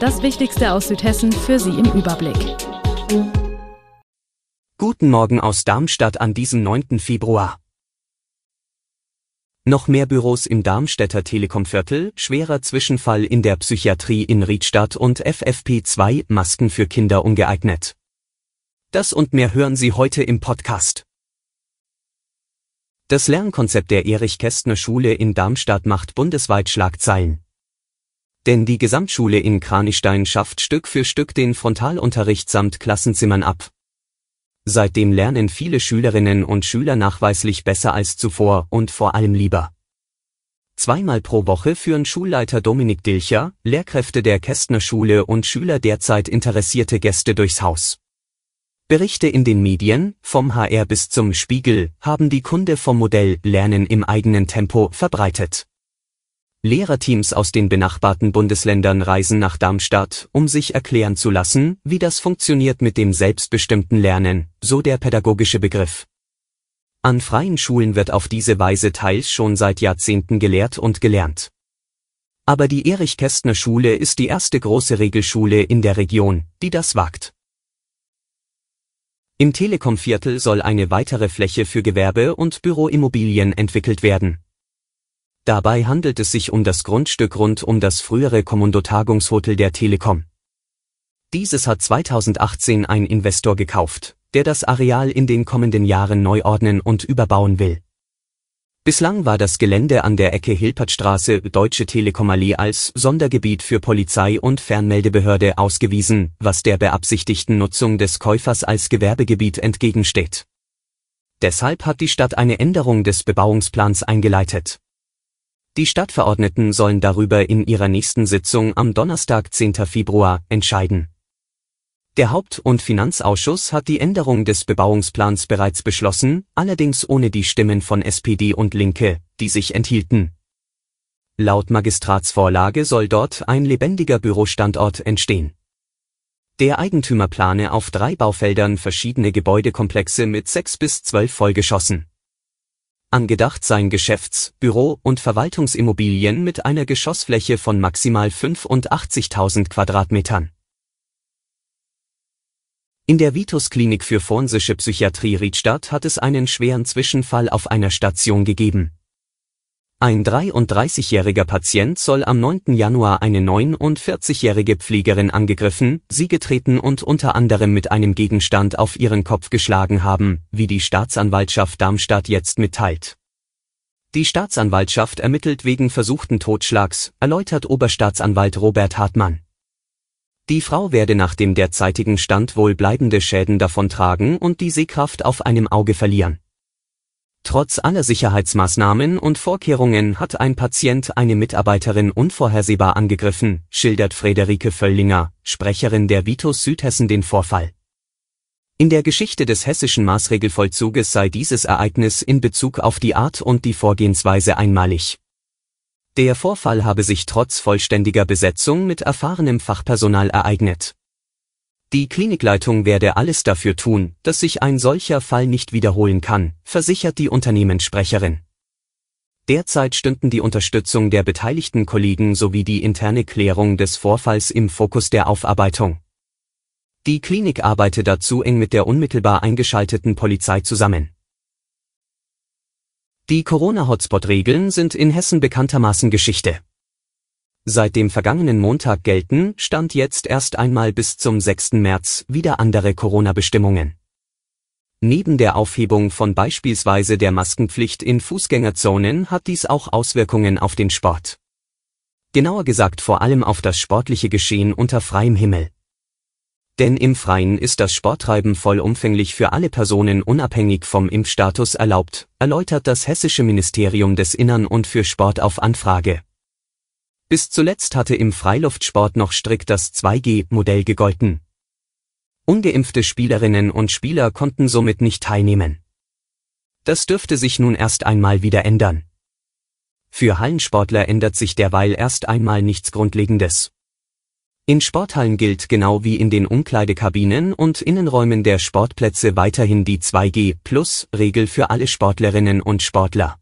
Das Wichtigste aus Südhessen für Sie im Überblick. Guten Morgen aus Darmstadt an diesem 9. Februar. Noch mehr Büros im Darmstädter Telekomviertel, schwerer Zwischenfall in der Psychiatrie in Riedstadt und FFP2 Masken für Kinder ungeeignet. Das und mehr hören Sie heute im Podcast. Das Lernkonzept der Erich-Kästner-Schule in Darmstadt macht bundesweit Schlagzeilen. Denn die Gesamtschule in Kranichstein schafft Stück für Stück den Frontalunterricht samt Klassenzimmern ab. Seitdem lernen viele Schülerinnen und Schüler nachweislich besser als zuvor und vor allem lieber. Zweimal pro Woche führen Schulleiter Dominik Dilcher, Lehrkräfte der Kästner Schule und Schüler derzeit interessierte Gäste durchs Haus. Berichte in den Medien, vom HR bis zum Spiegel, haben die Kunde vom Modell Lernen im eigenen Tempo verbreitet. Lehrerteams aus den benachbarten Bundesländern reisen nach Darmstadt, um sich erklären zu lassen, wie das funktioniert mit dem selbstbestimmten Lernen, so der pädagogische Begriff. An freien Schulen wird auf diese Weise teils schon seit Jahrzehnten gelehrt und gelernt. Aber die Erich Kästner Schule ist die erste große Regelschule in der Region, die das wagt. Im Telekom-Viertel soll eine weitere Fläche für Gewerbe und Büroimmobilien entwickelt werden. Dabei handelt es sich um das Grundstück rund um das frühere Kommando-Tagungshotel der Telekom. Dieses hat 2018 ein Investor gekauft, der das Areal in den kommenden Jahren neu ordnen und überbauen will. Bislang war das Gelände an der Ecke Hilpertstraße Deutsche Telekom Allee als Sondergebiet für Polizei und Fernmeldebehörde ausgewiesen, was der beabsichtigten Nutzung des Käufers als Gewerbegebiet entgegensteht. Deshalb hat die Stadt eine Änderung des Bebauungsplans eingeleitet. Die Stadtverordneten sollen darüber in ihrer nächsten Sitzung am Donnerstag 10. Februar entscheiden. Der Haupt- und Finanzausschuss hat die Änderung des Bebauungsplans bereits beschlossen, allerdings ohne die Stimmen von SPD und Linke, die sich enthielten. Laut Magistratsvorlage soll dort ein lebendiger Bürostandort entstehen. Der Eigentümer plane auf drei Baufeldern verschiedene Gebäudekomplexe mit sechs bis zwölf Vollgeschossen. Angedacht seien Geschäfts-, Büro- und Verwaltungsimmobilien mit einer Geschossfläche von maximal 85.000 Quadratmetern. In der Vitus-Klinik für forensische Psychiatrie Riedstadt hat es einen schweren Zwischenfall auf einer Station gegeben. Ein 33-jähriger Patient soll am 9. Januar eine 49-jährige Pflegerin angegriffen, sie getreten und unter anderem mit einem Gegenstand auf ihren Kopf geschlagen haben, wie die Staatsanwaltschaft Darmstadt jetzt mitteilt. Die Staatsanwaltschaft ermittelt wegen versuchten Totschlags, erläutert Oberstaatsanwalt Robert Hartmann. Die Frau werde nach dem derzeitigen Stand wohl bleibende Schäden davontragen und die Sehkraft auf einem Auge verlieren. Trotz aller Sicherheitsmaßnahmen und Vorkehrungen hat ein Patient eine Mitarbeiterin unvorhersehbar angegriffen, schildert Frederike Völlinger, Sprecherin der Vitus Südhessen den Vorfall. In der Geschichte des hessischen Maßregelvollzuges sei dieses Ereignis in Bezug auf die Art und die Vorgehensweise einmalig. Der Vorfall habe sich trotz vollständiger Besetzung mit erfahrenem Fachpersonal ereignet. Die Klinikleitung werde alles dafür tun, dass sich ein solcher Fall nicht wiederholen kann, versichert die Unternehmenssprecherin. Derzeit stünden die Unterstützung der beteiligten Kollegen sowie die interne Klärung des Vorfalls im Fokus der Aufarbeitung. Die Klinik arbeite dazu eng mit der unmittelbar eingeschalteten Polizei zusammen. Die Corona-Hotspot-Regeln sind in Hessen bekanntermaßen Geschichte. Seit dem vergangenen Montag gelten, stand jetzt erst einmal bis zum 6. März, wieder andere Corona-Bestimmungen. Neben der Aufhebung von beispielsweise der Maskenpflicht in Fußgängerzonen hat dies auch Auswirkungen auf den Sport. Genauer gesagt vor allem auf das sportliche Geschehen unter freiem Himmel. Denn im Freien ist das Sporttreiben vollumfänglich für alle Personen unabhängig vom Impfstatus erlaubt, erläutert das Hessische Ministerium des Innern und für Sport auf Anfrage. Bis zuletzt hatte im Freiluftsport noch strikt das 2G-Modell gegolten. Ungeimpfte Spielerinnen und Spieler konnten somit nicht teilnehmen. Das dürfte sich nun erst einmal wieder ändern. Für Hallensportler ändert sich derweil erst einmal nichts Grundlegendes. In Sporthallen gilt genau wie in den Umkleidekabinen und Innenräumen der Sportplätze weiterhin die 2G-Plus-Regel für alle Sportlerinnen und Sportler.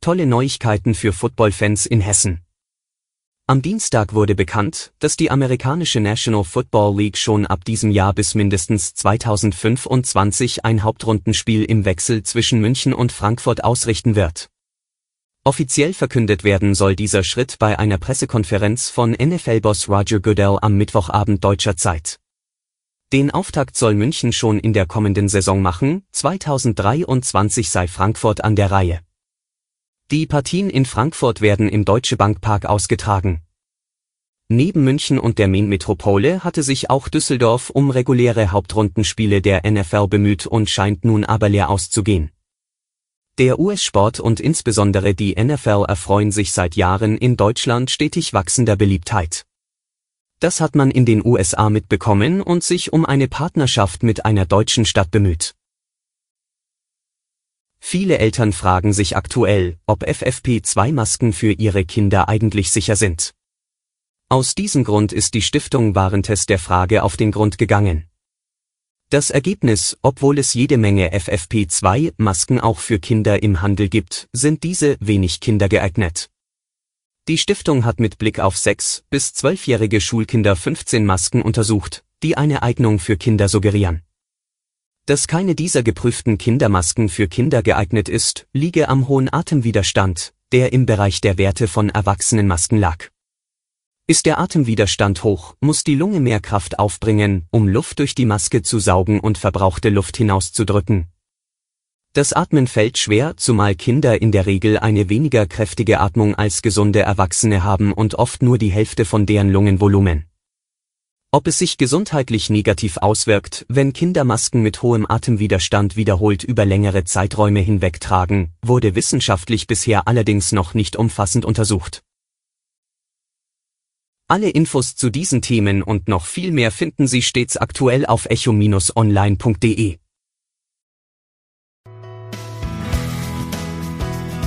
Tolle Neuigkeiten für Footballfans in Hessen. Am Dienstag wurde bekannt, dass die amerikanische National Football League schon ab diesem Jahr bis mindestens 2025 ein Hauptrundenspiel im Wechsel zwischen München und Frankfurt ausrichten wird. Offiziell verkündet werden soll dieser Schritt bei einer Pressekonferenz von NFL-Boss Roger Goodell am Mittwochabend deutscher Zeit. Den Auftakt soll München schon in der kommenden Saison machen, 2023 sei Frankfurt an der Reihe. Die Partien in Frankfurt werden im Deutsche Bank Park ausgetragen. Neben München und der Main-Metropole hatte sich auch Düsseldorf um reguläre Hauptrundenspiele der NFL bemüht und scheint nun aber leer auszugehen. Der US-Sport und insbesondere die NFL erfreuen sich seit Jahren in Deutschland stetig wachsender Beliebtheit. Das hat man in den USA mitbekommen und sich um eine Partnerschaft mit einer deutschen Stadt bemüht. Viele Eltern fragen sich aktuell, ob FFP2-Masken für ihre Kinder eigentlich sicher sind. Aus diesem Grund ist die Stiftung Warentest der Frage auf den Grund gegangen. Das Ergebnis, obwohl es jede Menge FFP2-Masken auch für Kinder im Handel gibt, sind diese wenig kindergeeignet. Die Stiftung hat mit Blick auf 6- bis 12-jährige Schulkinder 15 Masken untersucht, die eine Eignung für Kinder suggerieren. Dass keine dieser geprüften Kindermasken für Kinder geeignet ist, liege am hohen Atemwiderstand, der im Bereich der Werte von Erwachsenenmasken lag. Ist der Atemwiderstand hoch, muss die Lunge mehr Kraft aufbringen, um Luft durch die Maske zu saugen und verbrauchte Luft hinauszudrücken. Das Atmen fällt schwer, zumal Kinder in der Regel eine weniger kräftige Atmung als gesunde Erwachsene haben und oft nur die Hälfte von deren Lungenvolumen. Ob es sich gesundheitlich negativ auswirkt, wenn Kinder Masken mit hohem Atemwiderstand wiederholt über längere Zeiträume hinweg tragen, wurde wissenschaftlich bisher allerdings noch nicht umfassend untersucht. Alle Infos zu diesen Themen und noch viel mehr finden Sie stets aktuell auf echo-online.de.